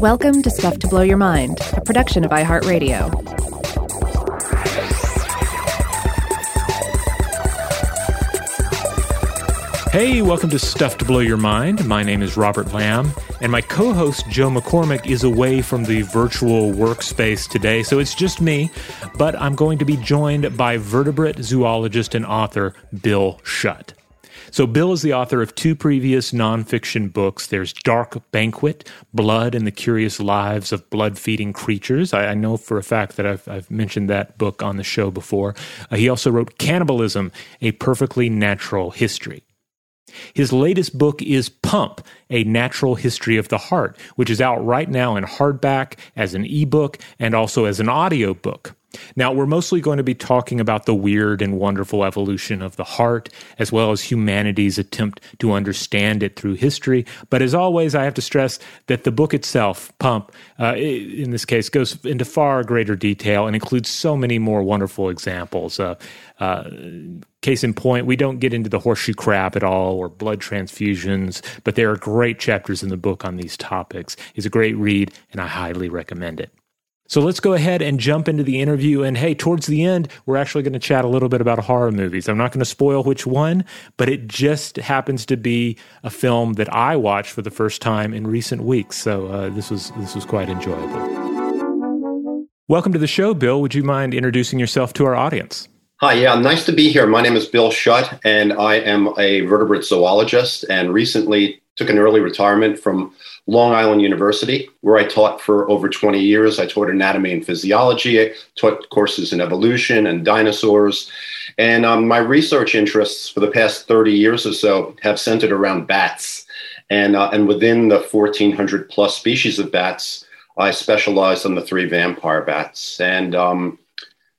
Welcome to Stuff to Blow Your Mind, a production of iHeartRadio. Hey, welcome to Stuff to Blow Your Mind. My name is Robert Lamb, and my co host Joe McCormick is away from the virtual workspace today, so it's just me. But I'm going to be joined by vertebrate zoologist and author Bill Schutt. So, Bill is the author of two previous nonfiction books. There's Dark Banquet, Blood and the Curious Lives of Blood Feeding Creatures. I, I know for a fact that I've, I've, mentioned that book on the show before. Uh, he also wrote Cannibalism, A Perfectly Natural History. His latest book is Pump, A Natural History of the Heart, which is out right now in hardback, as an ebook, and also as an audiobook. Now, we're mostly going to be talking about the weird and wonderful evolution of the heart, as well as humanity's attempt to understand it through history. But as always, I have to stress that the book itself, Pump, uh, in this case, goes into far greater detail and includes so many more wonderful examples. Uh, uh, case in point, we don't get into the horseshoe crab at all or blood transfusions, but there are great chapters in the book on these topics. It's a great read, and I highly recommend it. So let's go ahead and jump into the interview. And hey, towards the end, we're actually going to chat a little bit about horror movies. I'm not going to spoil which one, but it just happens to be a film that I watched for the first time in recent weeks. So uh, this was this was quite enjoyable. Welcome to the show, Bill. Would you mind introducing yourself to our audience? Hi, yeah, nice to be here. My name is Bill Schutt, and I am a vertebrate zoologist and recently took an early retirement from Long Island University, where I taught for over 20 years. I taught anatomy and physiology, I taught courses in evolution and dinosaurs. And um, my research interests for the past 30 years or so have centered around bats. And, uh, and within the 1,400 plus species of bats, I specialized on the three vampire bats. And um,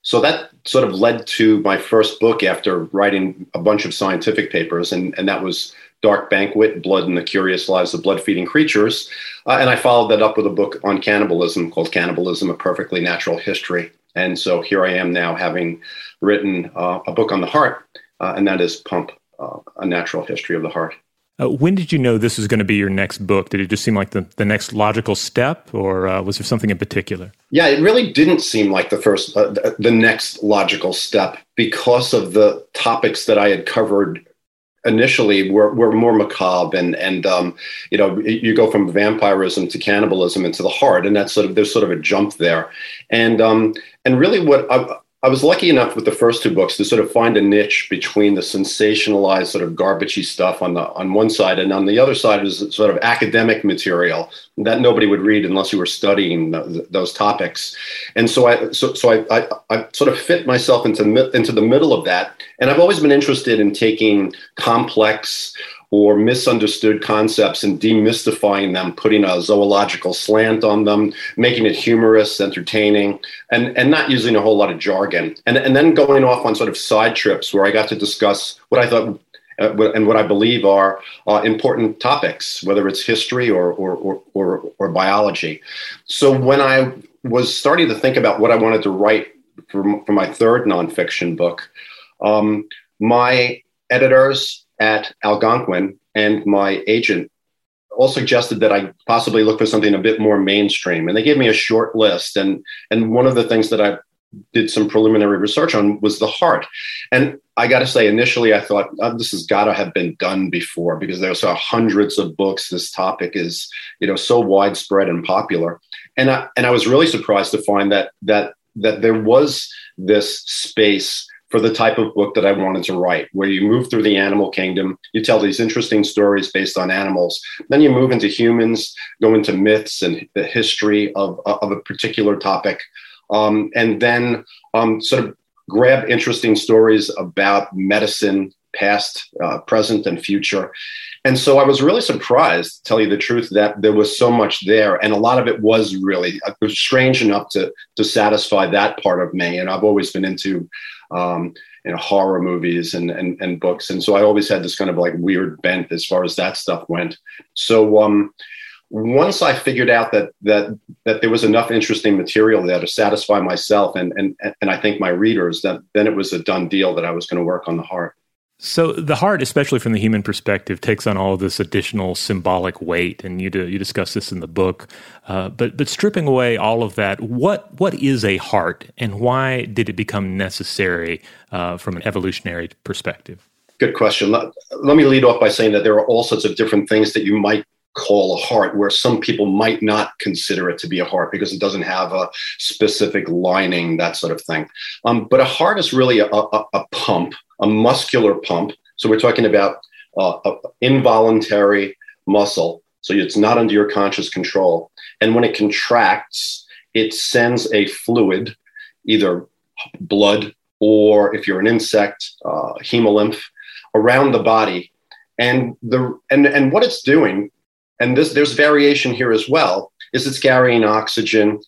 so that sort of led to my first book after writing a bunch of scientific papers, and, and that was Dark Banquet, Blood and the Curious Lives of Blood Feeding Creatures. Uh, and I followed that up with a book on cannibalism called Cannibalism, A Perfectly Natural History. And so here I am now having written uh, a book on the heart, uh, and that is Pump, uh, A Natural History of the Heart. Uh, when did you know this was going to be your next book? Did it just seem like the, the next logical step, or uh, was there something in particular? Yeah, it really didn't seem like the first, the next logical step because of the topics that I had covered initially were, were more macabre and and um, you know you go from vampirism to cannibalism into the heart and that's sort of there's sort of a jump there. And um, and really what I, I was lucky enough with the first two books to sort of find a niche between the sensationalized sort of garbagey stuff on the on one side, and on the other side is sort of academic material that nobody would read unless you were studying those topics. And so I so so I, I, I sort of fit myself into into the middle of that, and I've always been interested in taking complex or misunderstood concepts and demystifying them, putting a zoological slant on them, making it humorous, entertaining, and, and not using a whole lot of jargon. And, and then going off on sort of side trips where I got to discuss what I thought uh, and what I believe are uh, important topics, whether it's history or, or, or, or, or biology. So when I was starting to think about what I wanted to write for, for my third nonfiction book, um, my editors at Algonquin and my agent all suggested that I possibly look for something a bit more mainstream. And they gave me a short list. And, and one of the things that I did some preliminary research on was the heart. And I got to say, initially, I thought oh, this has got to have been done before because there's uh, hundreds of books. This topic is, you know, so widespread and popular. And I, and I was really surprised to find that that that there was this space for the type of book that I wanted to write, where you move through the animal kingdom, you tell these interesting stories based on animals, then you move into humans, go into myths and the history of, of a particular topic, um, and then um, sort of grab interesting stories about medicine, past, uh, present, and future. And so I was really surprised, to tell you the truth, that there was so much there, and a lot of it was really it was strange enough to to satisfy that part of me. And I've always been into um, you know, horror movies and, and, and books. And so I always had this kind of like weird bent as far as that stuff went. So um, once I figured out that, that, that there was enough interesting material there to satisfy myself and, and, and I think my readers, that then it was a done deal that I was going to work on the heart. So the heart, especially from the human perspective, takes on all this additional symbolic weight, and you do, you discuss this in the book. Uh, but but stripping away all of that, what what is a heart, and why did it become necessary uh, from an evolutionary perspective? Good question. Let, let me lead off by saying that there are all sorts of different things that you might call a heart, where some people might not consider it to be a heart because it doesn't have a specific lining, that sort of thing. Um, but a heart is really a, a, a, pump, a muscular pump. So we're talking about uh, involuntary muscle. So it's not under your conscious control. And when it contracts, it sends a fluid, either blood or if you're an insect, uh, hemolymph, around the body. And the and and what it's doing and this, there's variation here as well, is it's carrying oxygen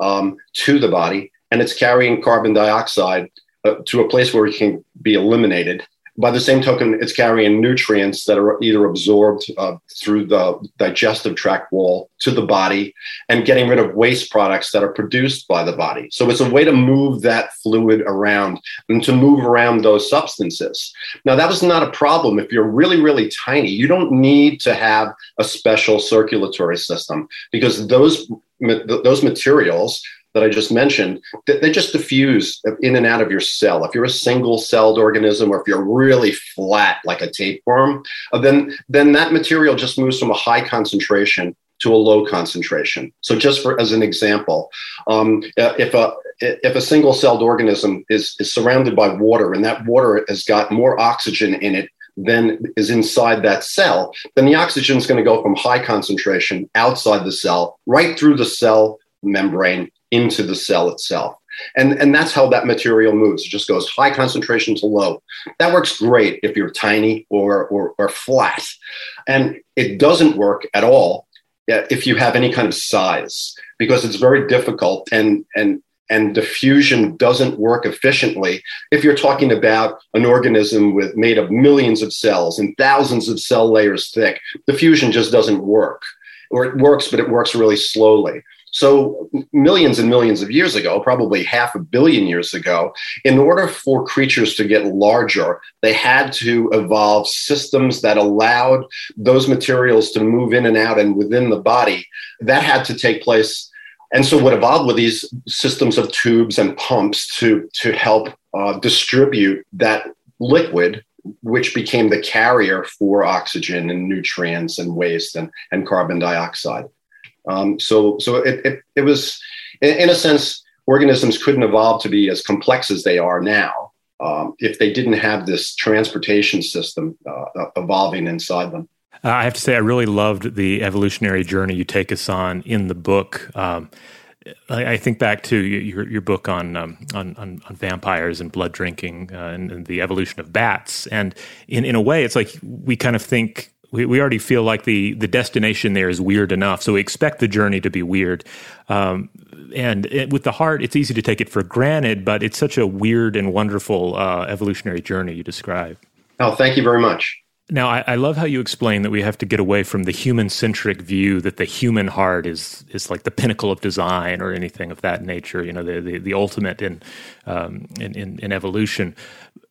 um, to the body and it's carrying carbon dioxide uh, to a place where it can be eliminated by the same token, it's carrying nutrients that are either absorbed uh, through the digestive tract wall to the body and getting rid of waste products that are produced by the body. So it's a way to move that fluid around and to move around those substances. Now, that was not a problem if you're really, really tiny. You don't need to have a special circulatory system because those, those materials that I just mentioned, they just diffuse in and out of your cell. If you're a single celled organism or if you're really flat like a tapeworm, uh, then, then that material just moves from a high concentration to a low concentration. So just for as an example, um, uh, if a if a single celled organism is, is surrounded by water and that water has got more oxygen in it than is inside that cell, then the oxygen is going to go from high concentration outside the cell right through the cell membrane into the cell itself. And, and that's how that material moves. It just goes high concentration to low. That works great if you're tiny or, or, or flat. And it doesn't work at all if you have any kind of size because it's very difficult and, and, and diffusion doesn't work efficiently if you're talking about an organism with made of millions of cells and thousands of cell layers thick diffusion just doesn't work or it works but it works really slowly so, millions and millions of years ago, probably half a billion years ago, in order for creatures to get larger, they had to evolve systems that allowed those materials to move in and out and within the body. That had to take place. And so, what evolved were these systems of tubes and pumps to, to help uh, distribute that liquid which became the carrier for oxygen and nutrients and waste and, and carbon dioxide. Um, so so it, it, it was, in, a sense, organisms couldn't evolve to be as complex as they are now um, if they didn't have this transportation system uh, uh evolving inside them. Uh, I have to say, I really loved the evolutionary journey you take us on in the book. Um, I, think back to your your book on um, on, on, on, vampires and blood drinking uh, and, and, the evolution of bats, and in in a way, it's like we kind of think we, we already feel like the the destination there is weird enough, so we expect the journey to be weird. Um, and it, with the heart, it's easy to take it for granted, but it's such a weird and wonderful uh, evolutionary journey you describe. Oh, thank you very much. Now, I, I, love how you explain that we have to get away from the human centric view that the human heart is is like the pinnacle of design or anything of that nature. You know, the the, the ultimate in, um, in, in, in evolution.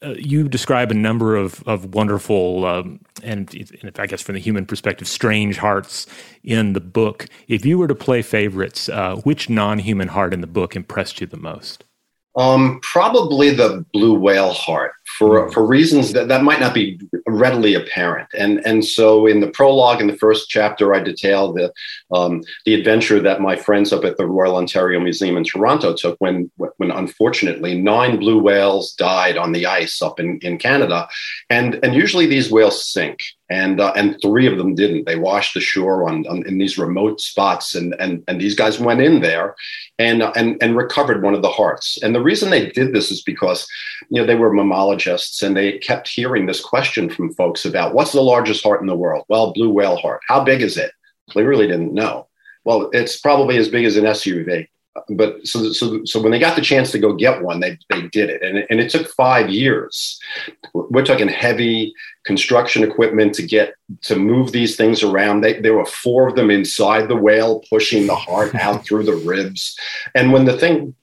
Uh, you describe a number of of wonderful um, and, and, I guess from the human perspective, strange hearts in the book. If you were to play favorites, uh, which non human heart in the book impressed you the most? Um, probably the blue whale heart for for reasons that, that might not be readily apparent. And and so in the prologue in the first chapter, I detail the um, the adventure that my friends up at the Royal Ontario Museum in Toronto took when when unfortunately nine blue whales died on the ice up in, in Canada, and and usually these whales sink and uh, and three of them didn't. They washed ashore on, on, in these remote spots, and and and these guys went in there, and uh, and and recovered one of the hearts. And the reason they did this is because you know they were and they kept hearing this question from folks about what's the largest heart in the world. Well, blue whale heart. How big is it? They really didn't know. Well, it's probably as big as an SUV but so, so, so when they got the chance to go get one, they, they did it. And, and it took five years. We're talking heavy construction equipment to get to move these things around. They, there were four of them inside the whale pushing the heart out through the ribs. And when the thing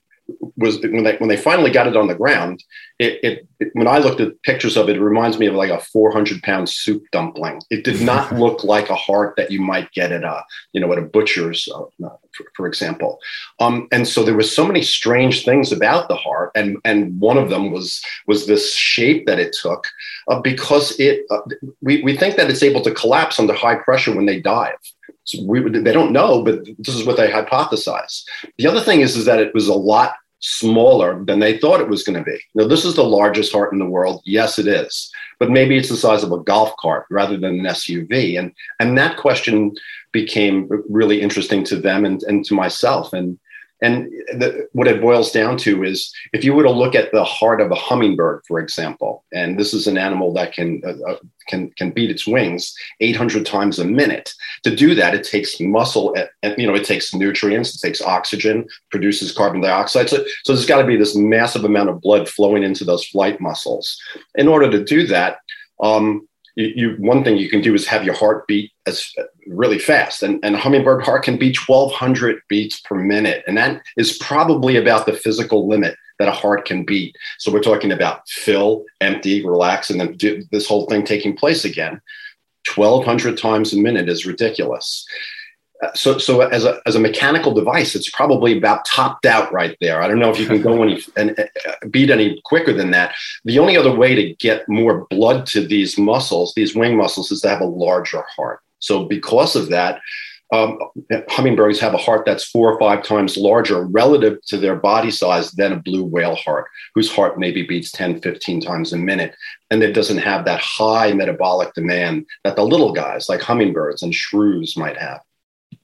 was when they when they finally got it on the ground. It, it, it, when I looked at pictures of it, it reminds me of like a 400 pound soup dumpling. It did not look like a heart that you might get at a you know at a butcher's, uh, for, for, example. Um, and so there was so many strange things about the heart, and and one of them was was this shape that it took uh, because it uh, we we think that it's able to collapse under high pressure when they dive. So we, they don't know, but this is what they hypothesize. The other thing is, is that it was a lot smaller than they thought it was going to be. Now, this is the largest heart in the world. Yes, it is, but maybe it's the size of a golf cart rather than an SUV. And and that question became really interesting to them and, and to myself. And and the, what it boils down to is if you were to look at the heart of a hummingbird, for example, and this is an animal that can uh, uh can can beat its wings 800 times a minute. To do that, it takes muscle, and you know, it takes nutrients, it takes oxygen, produces carbon dioxide. So, so there's got to be this massive amount of blood flowing into those flight muscles. In order to do that, um, you, you, one thing you can do is have your heart beat as really fast. And, and a hummingbird heart can beat 1200 beats per minute. And that is probably about the physical limit that a heart can beat. So we're talking about fill empty relax and then do this whole thing taking place again. 1200 times a minute is ridiculous so so as a as a mechanical device, it's probably about topped out right there. I don't know if you can go any and uh, beat any quicker than that. The only other way to get more blood to these muscles, these wing muscles, is to have a larger heart. So because of that, um, hummingbirds have a heart that's four or five times larger relative to their body size than a blue whale heart, whose heart maybe beats 10, 15 times a minute. And it doesn't have that high metabolic demand that the little guys like hummingbirds and shrews might have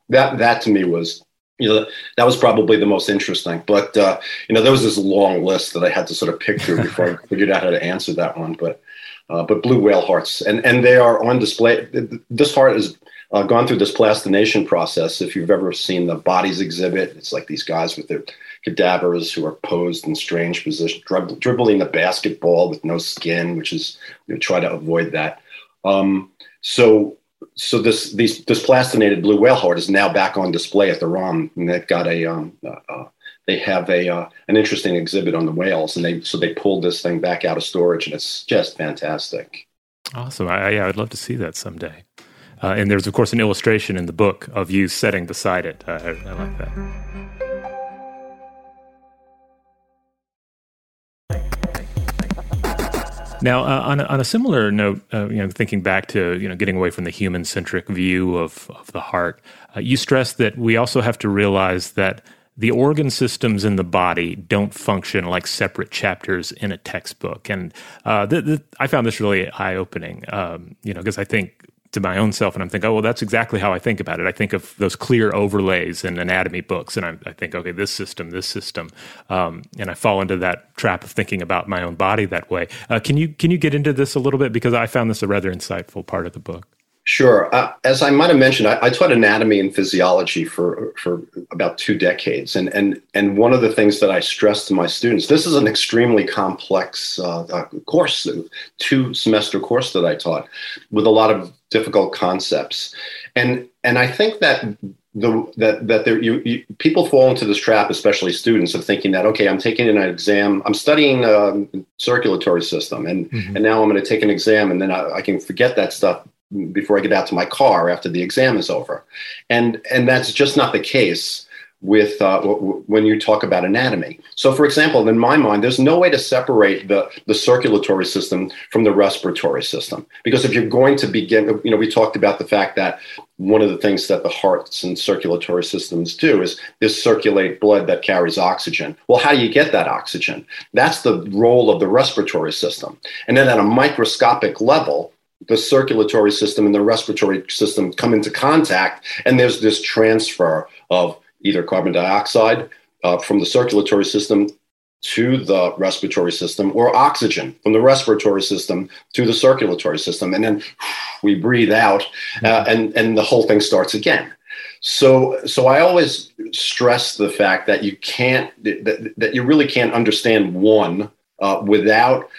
that that to me was you know that was probably the most interesting but uh, you know there was this long list that i had to sort of pick through before i figured out how to answer that one but uh, but blue whale hearts and and they are on display. This heart has uh, gone through this plastination process. If you've ever seen the bodies exhibit it's like these guys with their cadavers who are posed in strange positions dribbling the basketball with no skin which is you know, try to avoid that. Um, so so this these this plastinated blue whale heart is now back on display at the ROM, and they've got a um, uh, uh, they have a uh, an interesting exhibit on the whales, and they so they pulled this thing back out of storage, and it's just fantastic. Awesome! I, yeah, I'd love to see that someday. Uh, and there's of course an illustration in the book of you sitting beside it. I, I like that. Now, uh, on, a, on a similar note, uh, you know, thinking back to you know getting away from the human centric view of of the heart, uh, you stress that we also have to realize that the organ systems in the body don't function like separate chapters in a textbook, and uh, I found this really eye opening. Um, you know, because I think to my own self and I'm thinking, oh, well, that's exactly how I think about it. I think of those clear overlays in anatomy books, and I, I think, okay, this system, this system, um, and I fall into that trap of thinking about my own body that way. Uh, can you can you get into this a little bit because I found this a rather insightful part of the book. Sure. Uh, as I might have mentioned, I, I, taught anatomy and physiology for for about two decades, and and and one of the things that I stress to my students, this is an extremely complex uh, uh, course, two semester course that I taught, with a lot of difficult concepts, and and I think that the that that there you, you, people fall into this trap, especially students, of thinking that okay, I'm taking an exam, I'm studying um, circulatory system, and mm-hmm. and now I'm going to take an exam, and then I, I can forget that stuff before I get out to my car after the exam is over. And, and that's just not the case with uh, w- when you talk about anatomy. So, for example, in my mind, there's no way to separate the, the circulatory system from the respiratory system. Because if you're going to begin, you know, we talked about the fact that one of the things that the hearts and circulatory systems do is, is circulate blood that carries oxygen. Well, how do you get that oxygen? That's the role of the respiratory system. And then at a microscopic level, the circulatory system and the respiratory system come into contact, and there's this transfer of either carbon dioxide uh, from the circulatory system to the respiratory system or oxygen from the respiratory system to the circulatory system and then we breathe out uh, mm-hmm. and and the whole thing starts again so so i always stress the fact that you can't that, that you really can't understand one uh, without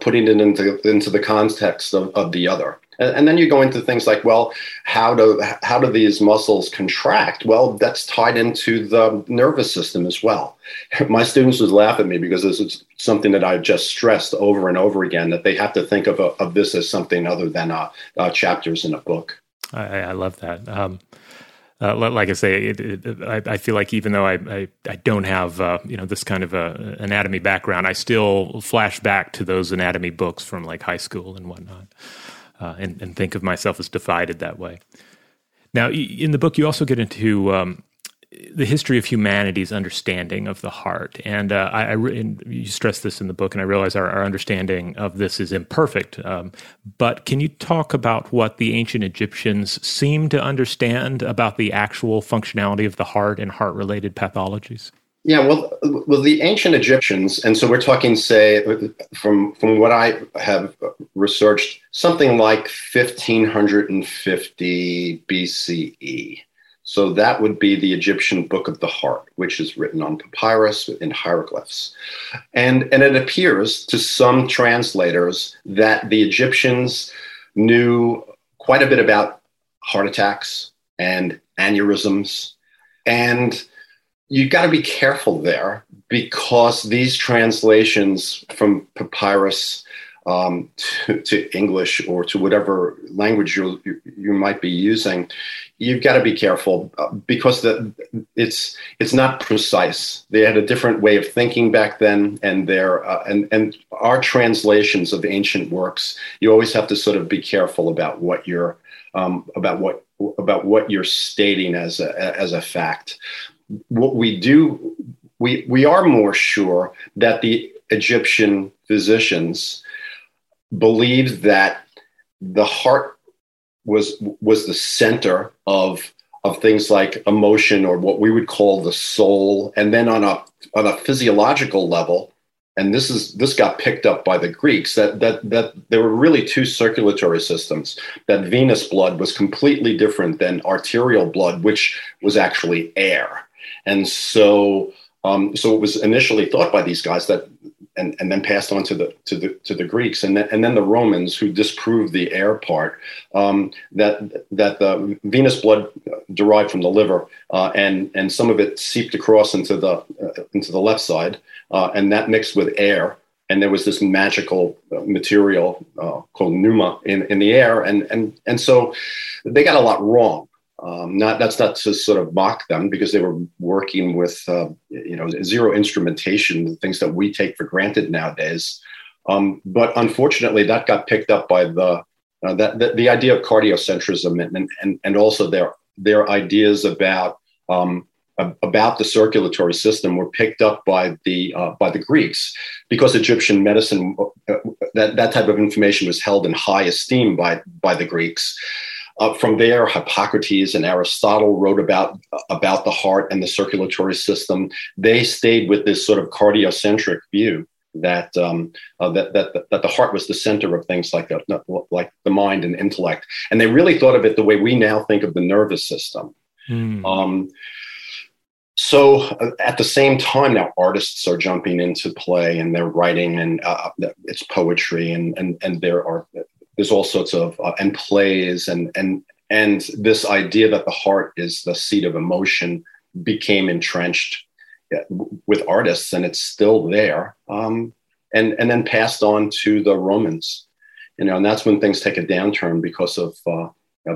putting it into into the context of, of the other. And, and, then you go into things like, well, how do how do these muscles contract? Well, that's tied into the nervous system as well. My students would laugh at me because this is something that I've just stressed over and over again that they have to think of, a, of this as something other than uh, uh, chapters in a book. I, I love that. Um, uh, like I say, it, it, I, I, feel like even though I, I, I don't have uh, you know this kind of a anatomy background, I still flash back to those anatomy books from like high school and whatnot, uh, and, and think of myself as divided that way. Now, in the book, you also get into um, the history of humanity's understanding of the heart. And uh, I, I and you stress this in the book, and I realize our, our understanding of this is imperfect. Um, but can you talk about what the ancient Egyptians seemed to understand about the actual functionality of the heart and heart-related pathologies? Yeah, well, well, the ancient Egyptians, and so we're talking, say, from from what I have researched, something like 1550 BCE. So that would be the Egyptian Book of the Heart, which is written on papyrus in hieroglyphs. And, and it appears to some translators that the Egyptians knew quite a bit about heart attacks and aneurysms. And you've got to be careful there because these translations from papyrus um, to, to, English or to whatever language you you might be using, you've got to be careful uh, because the, it's it's not precise. They had a different way of thinking back then, and their uh, and and our translations of ancient works, you always have to sort of be careful about what you're um, about what about what you're stating as a as a fact. What we do, we we are more sure that the Egyptian physicians believed that the heart was was the center of of things like emotion or what we would call the soul. And then on a on a physiological level and this is this got picked up by the greeks that that that there were really two circulatory systems that venous blood was completely different than arterial blood which was actually air. And so um, so it was initially thought by these guys that and, and then passed on to the to the to the Greeks. And then, and then the Romans who disproved the air part um, that that the venous blood derived from the liver uh, and and some of it seeped across into the uh, into the left side uh, and that mixed with air. And there was this magical uh, material uh, called pneuma in, in the air. And and and so they got a lot wrong um, not that's not to sort of mock them because they were working with uh, you know zero instrumentation, the things that we take for granted nowadays. Um, but unfortunately, that got picked up by the uh, that, the, the idea of cardiocentrism and, and and also their their ideas about um, about the circulatory system were picked up by the uh, by the Greeks because Egyptian medicine uh, that that type of information was held in high esteem by by the Greeks. Uh, from there, Hippocrates and Aristotle wrote about about the heart and the circulatory system. They stayed with this sort of cardiocentric view that um, uh, that, that that the heart was the center of things like the, like the mind and intellect, and they really thought of it the way we now think of the nervous system. Mm. Um, so uh, at the same time now artists are jumping into play and they're writing and uh, it's poetry and, and and there are there's all sorts of uh, and plays and and and this idea that the heart is the seat of emotion became entrenched with artists and it's still there um, and and then passed on to the romans. You know and that's when things take a downturn because of uh,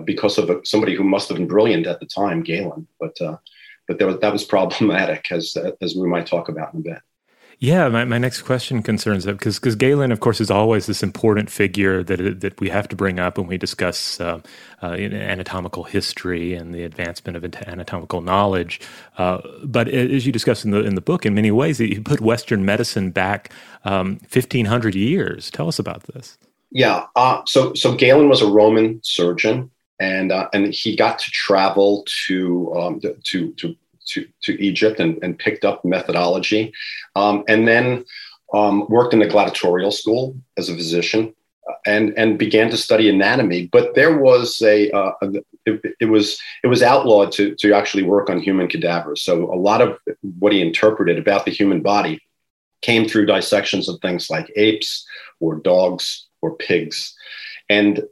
because of somebody who must have been brilliant at the time galen but uh, but was, that was problematic as as we might talk about in a bit yeah, my, my next question concerns that because because Galen, of course, is always this important figure that that we have to bring up when we discuss uh, uh, anatomical history and the advancement of anatomical knowledge. Uh, but as you discuss in the in the book, in many ways, you put Western medicine back um, fifteen hundred years. Tell us about this. Yeah, uh, so so Galen was a Roman surgeon, and uh, and he got to travel to um, to to to, Egypt and, and picked up methodology, um, and then um, worked in the gladiatorial school as a physician, uh, and and began to study anatomy. But there was a, uh, a it, it, was it was outlawed to to actually work on human cadavers. So a lot of what he interpreted about the human body came through dissections of things like apes or dogs or pigs, and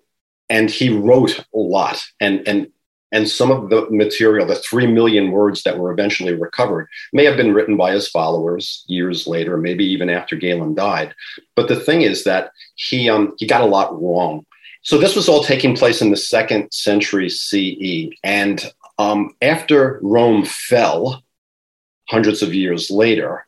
and he wrote a lot. And, and, and some of the material, the three million words that were eventually recovered, may have been written by his followers years later, maybe even after Galen died. But the thing is that he, um, he got a lot wrong. So this was all taking place in the second century CE. And um, after Rome fell, hundreds of years later,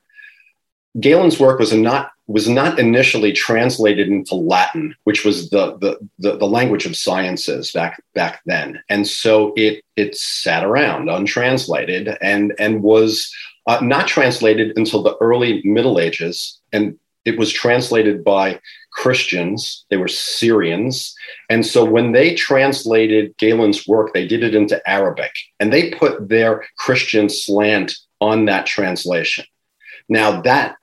Galen's work was not was not initially translated into Latin, which was the, the, the, the, language of sciences back back then, and so it it sat around untranslated and and was uh, not translated until the early Middle Ages, and it was translated by Christians. They were Syrians, and so when they translated Galen's work, they did it into Arabic, and they put their Christian slant on that translation. Now that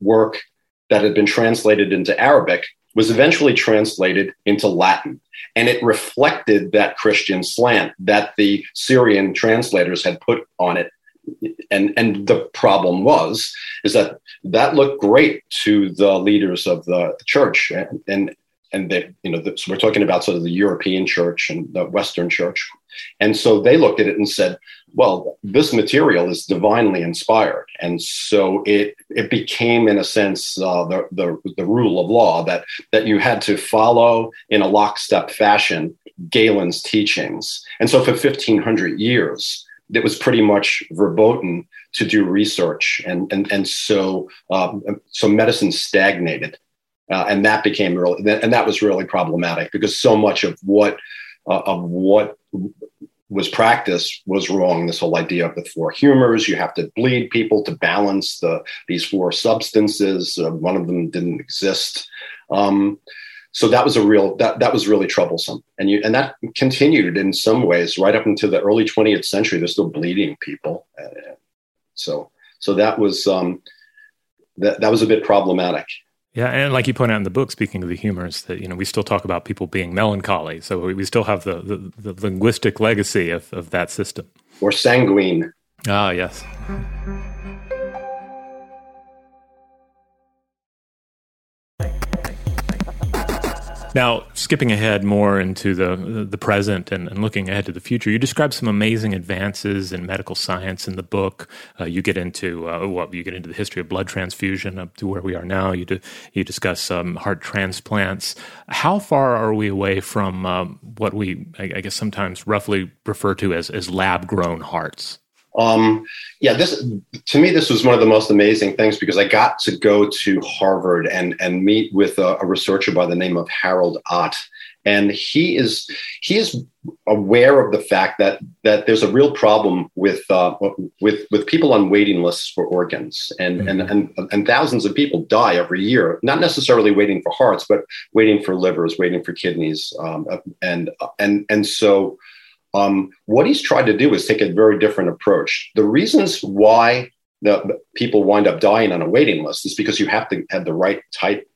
work that had been translated into Arabic was eventually translated into Latin. And it reflected that Christian slant that the Syrian translators had put on it. And, and the problem was is that that looked great to the leaders of the church and, and and they, you know, so we're talking about sort of the European church and the Western church. And so they looked at it and said, well, this material is divinely inspired. And so it, it became, in a sense, uh, the, the, the rule of law that, that you had to follow in a lockstep fashion Galen's teachings. And so for 1500 years, it was pretty much verboten to do research. And, and, and so, um, so medicine stagnated uh, and that became really and that was really problematic because so much of what uh, of what was practiced was wrong. This whole idea of the four humors, you have to bleed people to balance the these four substances. Uh, one of them didn't exist. Um, so that was a real that that was really troublesome, and you and that continued in some ways right up into the early 20th century. They're still bleeding people, uh, so so that was um, that that was a bit problematic. Yeah, and like you point out in the book, speaking of the humors, that you know we still talk about people being melancholy, so we still have the the, the linguistic legacy of, of that system. Or sanguine. Ah, yes. Now, skipping ahead more into the the present and, and, looking ahead to the future, you describe some amazing advances in medical science in the book. Uh, you get into uh, well, you get into the history of blood transfusion up to where we are now. You do, you discuss um, heart transplants. How far are we away from um, what we, I, I guess, sometimes roughly refer to as as lab grown hearts? Um, yeah, this to me this was one of the most amazing things because I got to go to Harvard and and meet with a, a researcher by the name of Harald Ott, and he is he is aware of the fact that that there's a real problem with uh, with with people on waiting lists for organs, and, mm-hmm. and and and thousands of people die every year, not necessarily waiting for hearts, but waiting for livers, waiting for kidneys, um, and and and so um, what he's tried to do is take a very different approach. The reasons why the, people wind up dying on a waiting list is because you have to have the right type,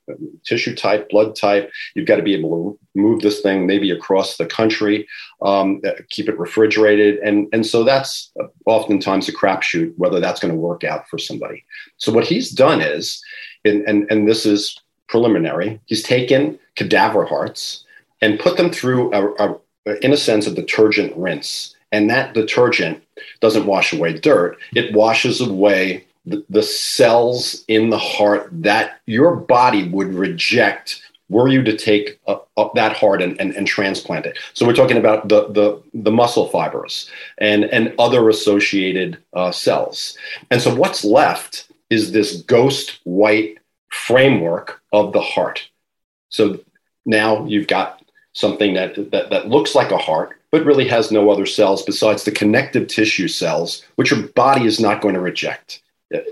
tissue type, blood type. You've got to be able to move this thing maybe across the country, um, keep it refrigerated, and and so that's oftentimes a crapshoot whether that's going to work out for somebody. So what he's done is, and and, and this is preliminary. He's taken cadaver hearts and put them through a, a in a sense, a detergent rinse. And that detergent doesn't wash away dirt, it washes away the, the cells in the heart that your body would reject were you to take up that heart and, and, and, transplant it. So we're talking about the, the, the muscle fibers and, and other associated uh, cells. And so what's left is this ghost white framework of the heart. So now you've got something that, that, that looks like a heart, but really has no other cells besides the connective tissue cells, which your body is not going to reject.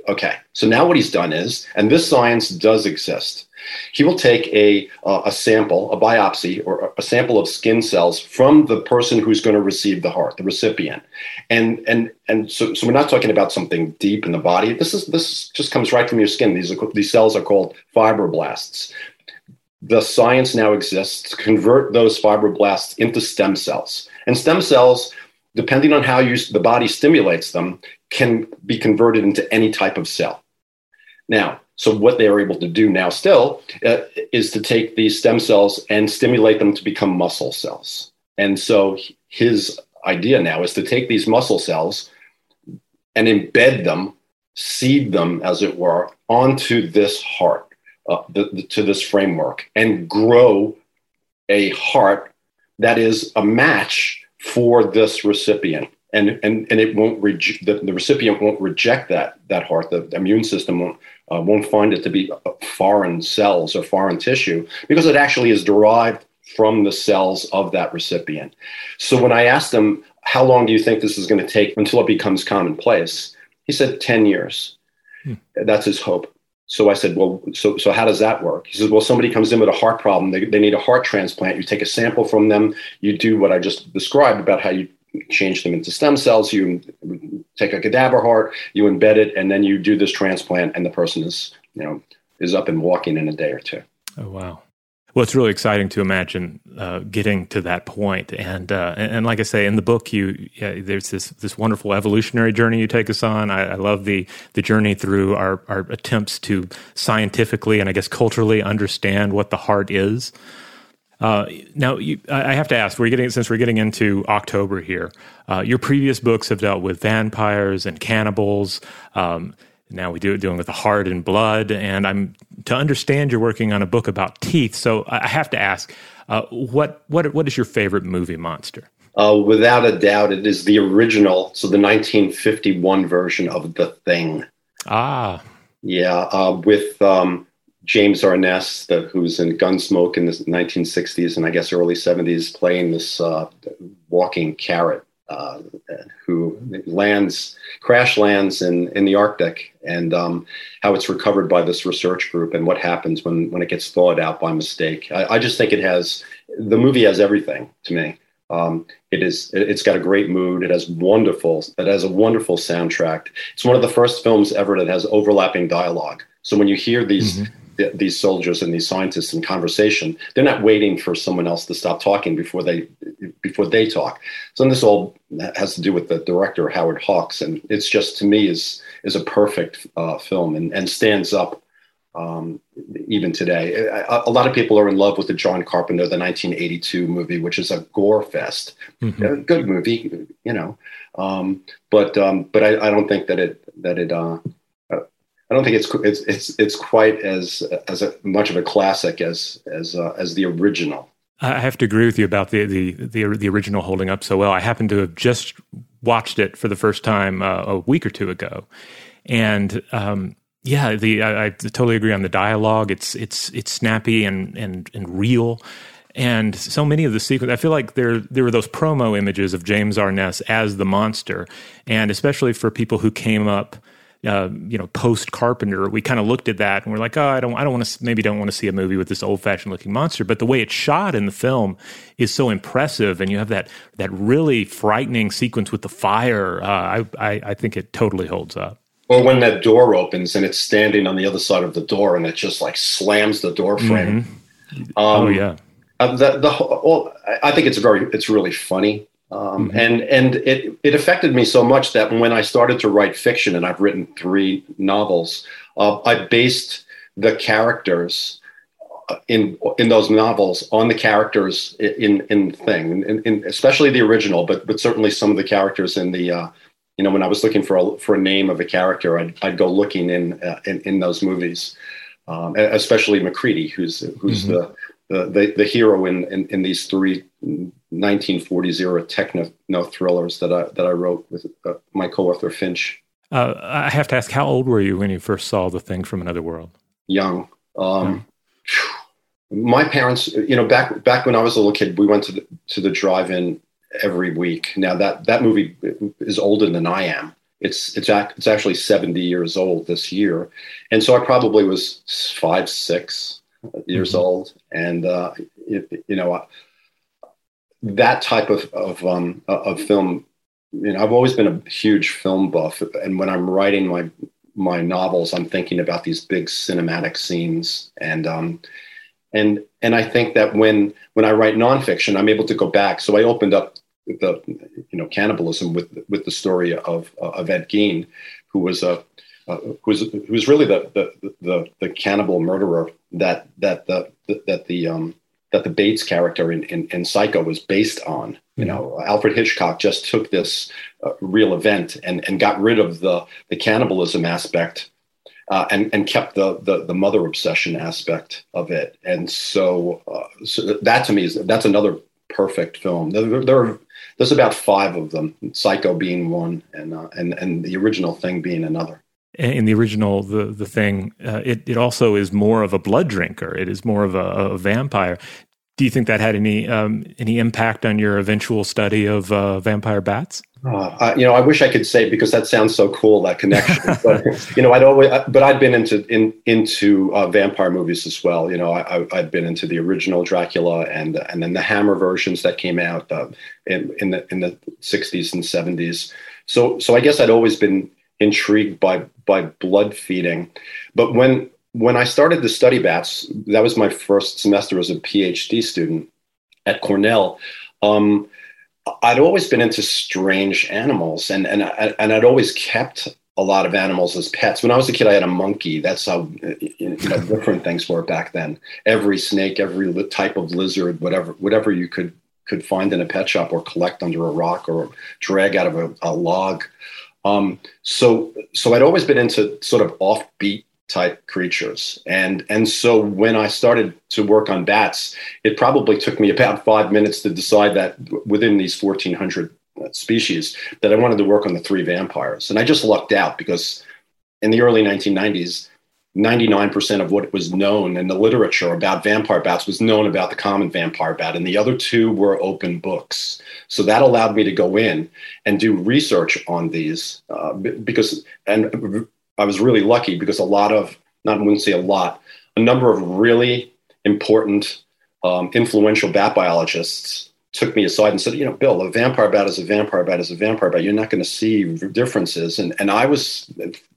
Okay, so now what he's done is, and this science does exist, he will take a, uh, a sample, a biopsy, or a sample of skin cells from the person who's going to receive the heart, the recipient. And, and, and so, so we're not talking about something deep in the body. This, is, this just comes right from your skin. These, are, these cells are called fibroblasts the science now exists to convert those fibroblasts into stem cells. And stem cells, depending on how you, the body stimulates them, can be converted into any type of cell. Now, So what they are able to do now still uh, is to take these stem cells and stimulate them to become muscle cells. And so his idea now is to take these muscle cells and embed them, seed them, as it were, onto this heart, uh, the, the, to this framework, and grow a heart that is a match for this recipient. And, and, and it won't reject the, the recipient won't reject that that heart. The, the immune system won't uh, won't find it to be foreign cells or foreign tissue because it actually is derived from the cells of that recipient. So when I asked him, how long do you think this is going to take until it becomes commonplace? He said 10 years. Hmm. That's his hope. So I said, well, so, so how does that work? He says, well, somebody comes in with a heart problem. They, they need a heart transplant. You take a sample from them. You do what I just described about how you change them into stem cells. You take a cadaver heart, you embed it, and then you do this transplant, and the person is, you know, is up and walking in a day or two. Oh, wow. Well, it's really exciting to imagine uh, getting to that point, and, uh, and, and like I say in the book, you yeah, there's this this wonderful evolutionary journey you take us on. I, I, love the the journey through our our attempts to scientifically and I guess culturally understand what the heart is. Uh, now, you, I have to ask: We're getting since we're getting into October here. Uh, your previous books have dealt with vampires and cannibals. Um, now we do it dealing with the heart and blood. And I'm to understand you're working on a book about teeth. So I have to ask, uh, what what what is your favorite movie monster? Uh, without a doubt, it is the original. So the 1951 version of The Thing. Ah, yeah, uh, with um, James Arness, the, who's in Gunsmoke in the 1960s and I guess early 70s, playing this uh, walking carrot uh, who lands, crash lands in, in the Arctic, and um, how it's recovered by this research group, and what happens when, when it gets thawed out by mistake. I, I just think it has the movie has everything to me. Um, it is it's got a great mood. It has wonderful. It has a wonderful soundtrack. It's one of the first films ever that has overlapping dialogue. So when you hear these. Mm-hmm these soldiers and these scientists in conversation they're not waiting for someone else to stop talking before they before they talk. So this all has to do with the director howard hawks and it's just to me is is a perfect uh, film and, and stands up um, even today. A, a, lot of people are in love with the john carpenter the 1982 movie which is a gore fest. Mm-hmm. a good movie you know um, but um, but I, I, don't think that it that it uh, I don't think it's it's it's it's quite as as a, much of a classic as as uh, as the original. I have to agree with you about the, the the the original holding up so well. I happen to have just watched it for the first time uh, a week or two ago, and um, yeah, the I, I, totally agree on the dialogue. It's it's it's snappy and and and real. And so many of the sequences, I feel like there there were those promo images of James Arness as the monster, and especially for people who came up uh, you know, post Carpenter, we kind of looked at that and we're like, oh, I don't, I don't want to, maybe don't want to see a movie with this old fashioned looking monster. But the way it's shot in the film is so impressive, and you have that that really frightening sequence with the fire. Uh, I, I, I think it totally holds up. Or when that door opens and it's standing on the other side of the door, and it just like slams the door frame. Mm-hmm. Um, oh yeah. Uh, the the I think it's very it's really funny. Um, mm-hmm. And and it it affected me so much that when I started to write fiction, and I've written three novels, uh, I based the characters uh, in in those novels on the characters in in thing, in, in, especially the original, but but certainly some of the characters in the. Uh, you know, when I was looking for a for a name of a character, I'd, I'd go looking in, uh, in in those movies, um, especially MacCready, who's who's mm-hmm. the the, the, the hero in, in, in, these three 1940s era techno thrillers that I, that I wrote with uh, my co-author Finch. Uh, I have to ask, how old were you when you first saw The Thing from Another World? Young. Um, My parents, you know, back back when I was a little kid, we went to the, to the drive-in every week. Now that that movie is older than I am. It's it's it's actually 70 years old this year, and so I probably was five, six years mm-hmm. old, and uh, it, you know, that type of of, um, of film. You know, I've always been a huge film buff, and when I'm writing my my novels, I'm thinking about these big cinematic scenes, and um, and and I think that when when I write nonfiction, I'm able to go back. So I opened up the you know cannibalism with with the story of of Ed Gein, who was a uh, who's who's really the, the the the cannibal murderer that that the that the um, that the Bates character in, in, in Psycho was based on. You know, Alfred Hitchcock just took this uh, real event and, and got rid of the the cannibalism aspect uh, and and kept the, the, the mother obsession aspect of it. And so, uh, so that to me is that's another perfect film. There, there, are there's about five of them, Psycho being one, and uh, and and the original thing being another. In the original, the the thing, uh, it it also is more of a blood drinker. It is more of a, a vampire. Do you think that had any um, any impact on your eventual study of uh, vampire bats? Uh, you know, I wish I could say because that sounds so cool that connection. but you know, I'd always, but I'd been into in, into uh, vampire movies as well. You know, I, had been into the original Dracula and and then the Hammer versions that came out uh, in in the in the sixties and seventies. So so I guess I'd always been intrigued by by blood feeding, but when when I started to study bats, that was my first semester as a PhD student at Cornell. Um, I'd always been into strange animals, and and and I'd always kept a lot of animals as pets. When I was a kid, I had a monkey. That's how you know different things were back then. Every snake, every type of lizard, whatever whatever you could could find in a pet shop or collect under a rock or drag out of a, a log. Um, so so I'd always been into sort of offbeat type creatures. And, and so when I started to work on bats, it probably took me about five minutes to decide that within these 1,400 species that I wanted to work on the three vampires. And I just lucked out because in the early 1990s, 99% of what was known in the literature about vampire bats was known about the common vampire bat, and the other two were open books. So that allowed me to go in and do research on these uh, because, and I was really lucky because a lot of, not I wouldn't say a lot, a number of really important, um, influential bat biologists took me aside and said, you know, Bill, a vampire bat is a vampire bat is a vampire bat. You're not going to see differences. And and I was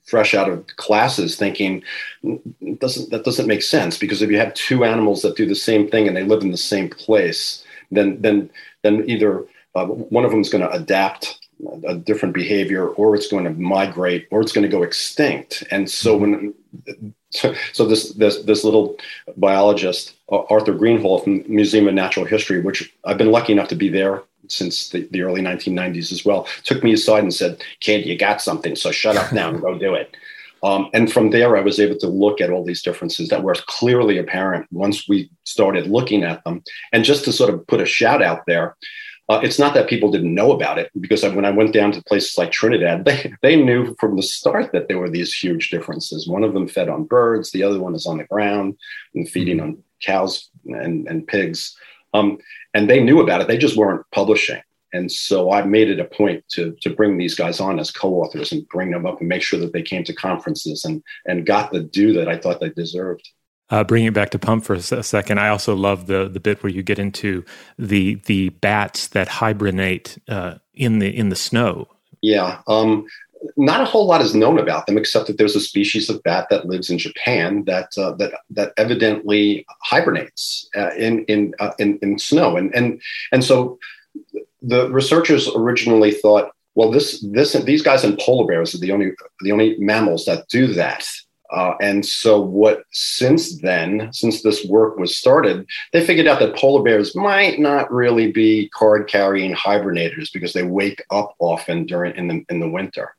fresh out of classes thinking doesn't that doesn't make sense because if you have two animals that do the same thing and they live in the same place, then then then either uh, one of them is going to adapt a different behavior or it's going to migrate or it's going to go extinct. And so when so, so this this this little biologist arthur greenhall from museum of natural history which i've been lucky enough to be there since the, the early 1990s as well took me aside and said kid you got something so shut up now and go do it. Um, and from there i was able to look at all these differences that were clearly apparent once we started looking at them. And just to sort of put a shout out there uh, it's not that people didn't know about it because when I went down to places like Trinidad, they, they knew from the start that there were these huge differences. One of them fed on birds, the other one is on the ground and feeding on cows and, and pigs. Um, and they knew about it, they just weren't publishing. And so I made it a point to, to bring these guys on as co-authors and bring them up and make sure that they came to conferences and, and got the due that I thought they deserved. Uh, bringing it back to Pump for a second, I also love the the bit where you get into the the bats that hibernate uh, in the in the snow. Yeah, um, not a whole lot is known about them except that there's a species of bat that lives in Japan that uh, that that evidently hibernates uh, in in, uh, in in snow, and and and so the researchers originally thought, well, this this these guys and polar bears are the only the only mammals that do that. Uh, and so, what since then, since this work was started, they figured out that polar bears might not really be card carrying hibernators because they wake up often during in the in the winter.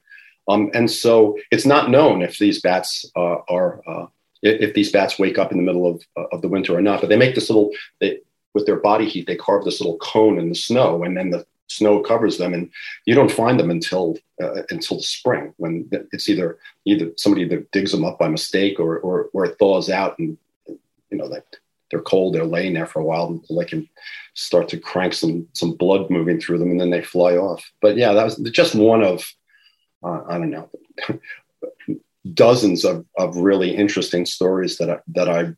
Um, and so, it's not known if these bats uh, are uh, if these bats wake up in the middle of uh, of the winter or not. But they make this little they, with their body heat, they carve this little cone in the snow, and then the snow covers them, and you don't find them until uh, until spring when it's either either somebody either digs them up by mistake or or, or it thaws out, and you know they they're cold, they're laying there for a while until they can start to crank some some blood moving through them, and then they fly off. But yeah, that was just one of uh, I don't know. dozens of, of really interesting stories that I, that I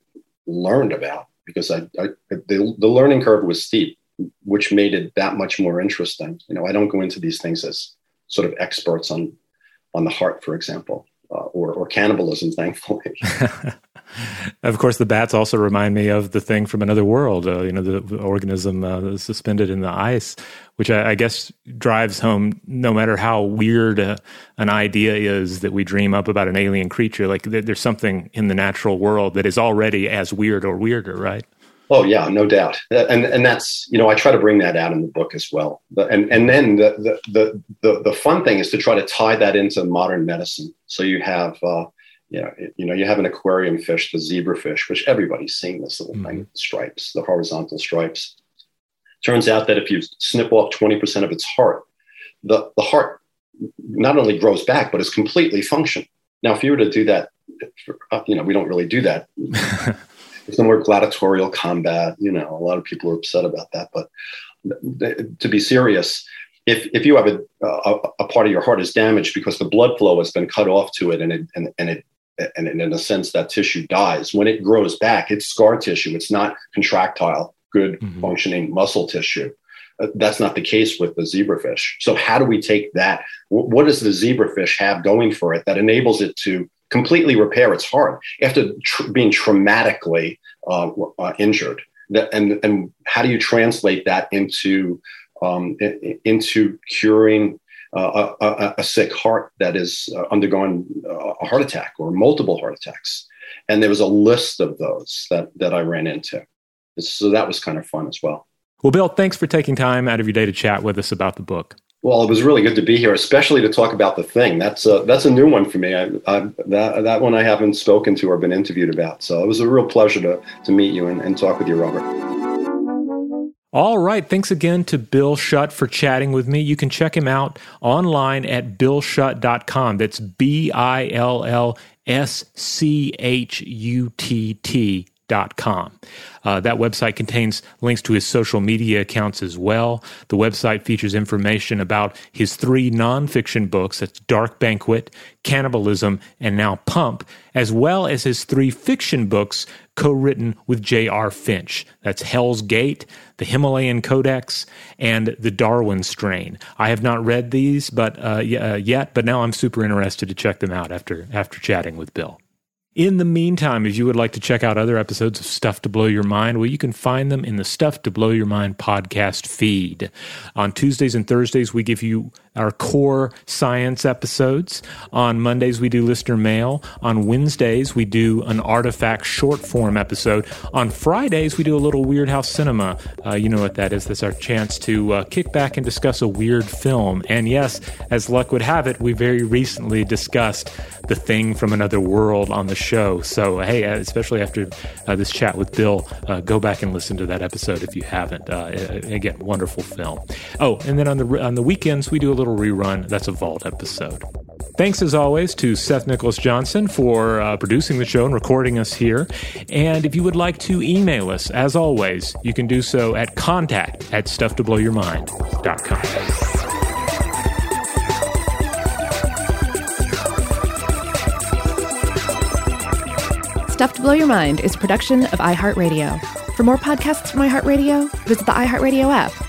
learned about because I, I the, the learning curve was steep which made it that much more interesting. You know, I don't go into these things as sort of experts on on the heart, for example, uh, or or cannibalism, thankfully. Of course, the bats also remind me of the thing from another world. Uh, you know, the organism uh, suspended in the ice, which I, I, guess drives home. No matter how weird uh, an idea is that we dream up about an alien creature, like there's something in the natural world that is already as weird or weirder, right? Oh yeah, no doubt, and and that's you know I try to bring that out in the book as well. And and then the the the the, the fun thing is to try to tie that into modern medicine. So you have uh, you know you know you have an aquarium fish, the zebrafish, which everybody's seen this little mm-hmm. thing, the stripes, the horizontal stripes. Turns out that if you snip off twenty percent of its heart, the the heart not only grows back but is completely functional. Now, if you were to do that, you know we don't really do that. some more gladiatorial combat. You know, a lot of people are upset about that. But to be serious, if, if you have a, a, a, part of your heart is damaged because the blood flow has been cut off to it and it, and, and it and in a sense that tissue dies when it grows back it's scar tissue it's not contractile good mm-hmm. functioning muscle tissue uh, that's not the case with the zebrafish so how do we take that w- what does the zebrafish have going for it that enables it to completely repair its heart after tr- being traumatically uh, uh, injured. and, and how do you translate that into, um, into curing uh, a, a, sick heart that is uh, undergoing uh, a heart attack or multiple heart attacks? And there was a list of those that, that I ran into. So that was kind of fun as well. Well, Bill, thanks for taking time out of your day to chat with us about the book. Well, it was really good to be here, especially to talk about the thing. That's a, that's a new one for me. I, I, that, that one I haven't spoken to or been interviewed about. So it was a real pleasure to, to meet you and, and talk with you, Robert. All right. Thanks again to Bill Schutt for chatting with me. You can check him out online at billschutt.com. That's B I L L S C H U T T com. Uh, that website contains links to his social media accounts as well. The website features information about his three nonfiction books that's Dark Banquet, Cannibalism, and now Pump, as well as his three fiction books co written with J.R. Finch. That's Hell's Gate, The Himalayan Codex, and The Darwin Strain. I have not read these but uh, yet, but now I'm super interested to check them out after, after chatting with Bill. In the meantime, if you would like to check out other episodes of Stuff to Blow Your Mind, well, you can find them in the Stuff to Blow Your Mind podcast feed. On Tuesdays and Thursdays, we give you our core science episodes. On Mondays, we do listener mail. On Wednesdays, we do an artifact short form episode. On Fridays, we do a little Weirdhouse Cinema. Uh, you know what that is. That's our chance to uh, kick back and discuss a weird film. And yes, as luck would have it, we very recently discussed The Thing from Another World on the show. So, hey, uh, especially after uh, this chat with Bill, uh, go back and listen to that episode if you haven't. Uh, again, wonderful film. Oh, and then on the on the weekends, we do a little rerun. That's a Vault episode. Thanks as always to Seth Nicholas Johnson for uh, producing the show and recording us here. And if you would like to email us, as always, you can do so at contact at stufftoblowyourmind.com. Stuff to Blow Your Mind is a production of iHeartRadio. For more podcasts from iHeartRadio, visit the iHeartRadio app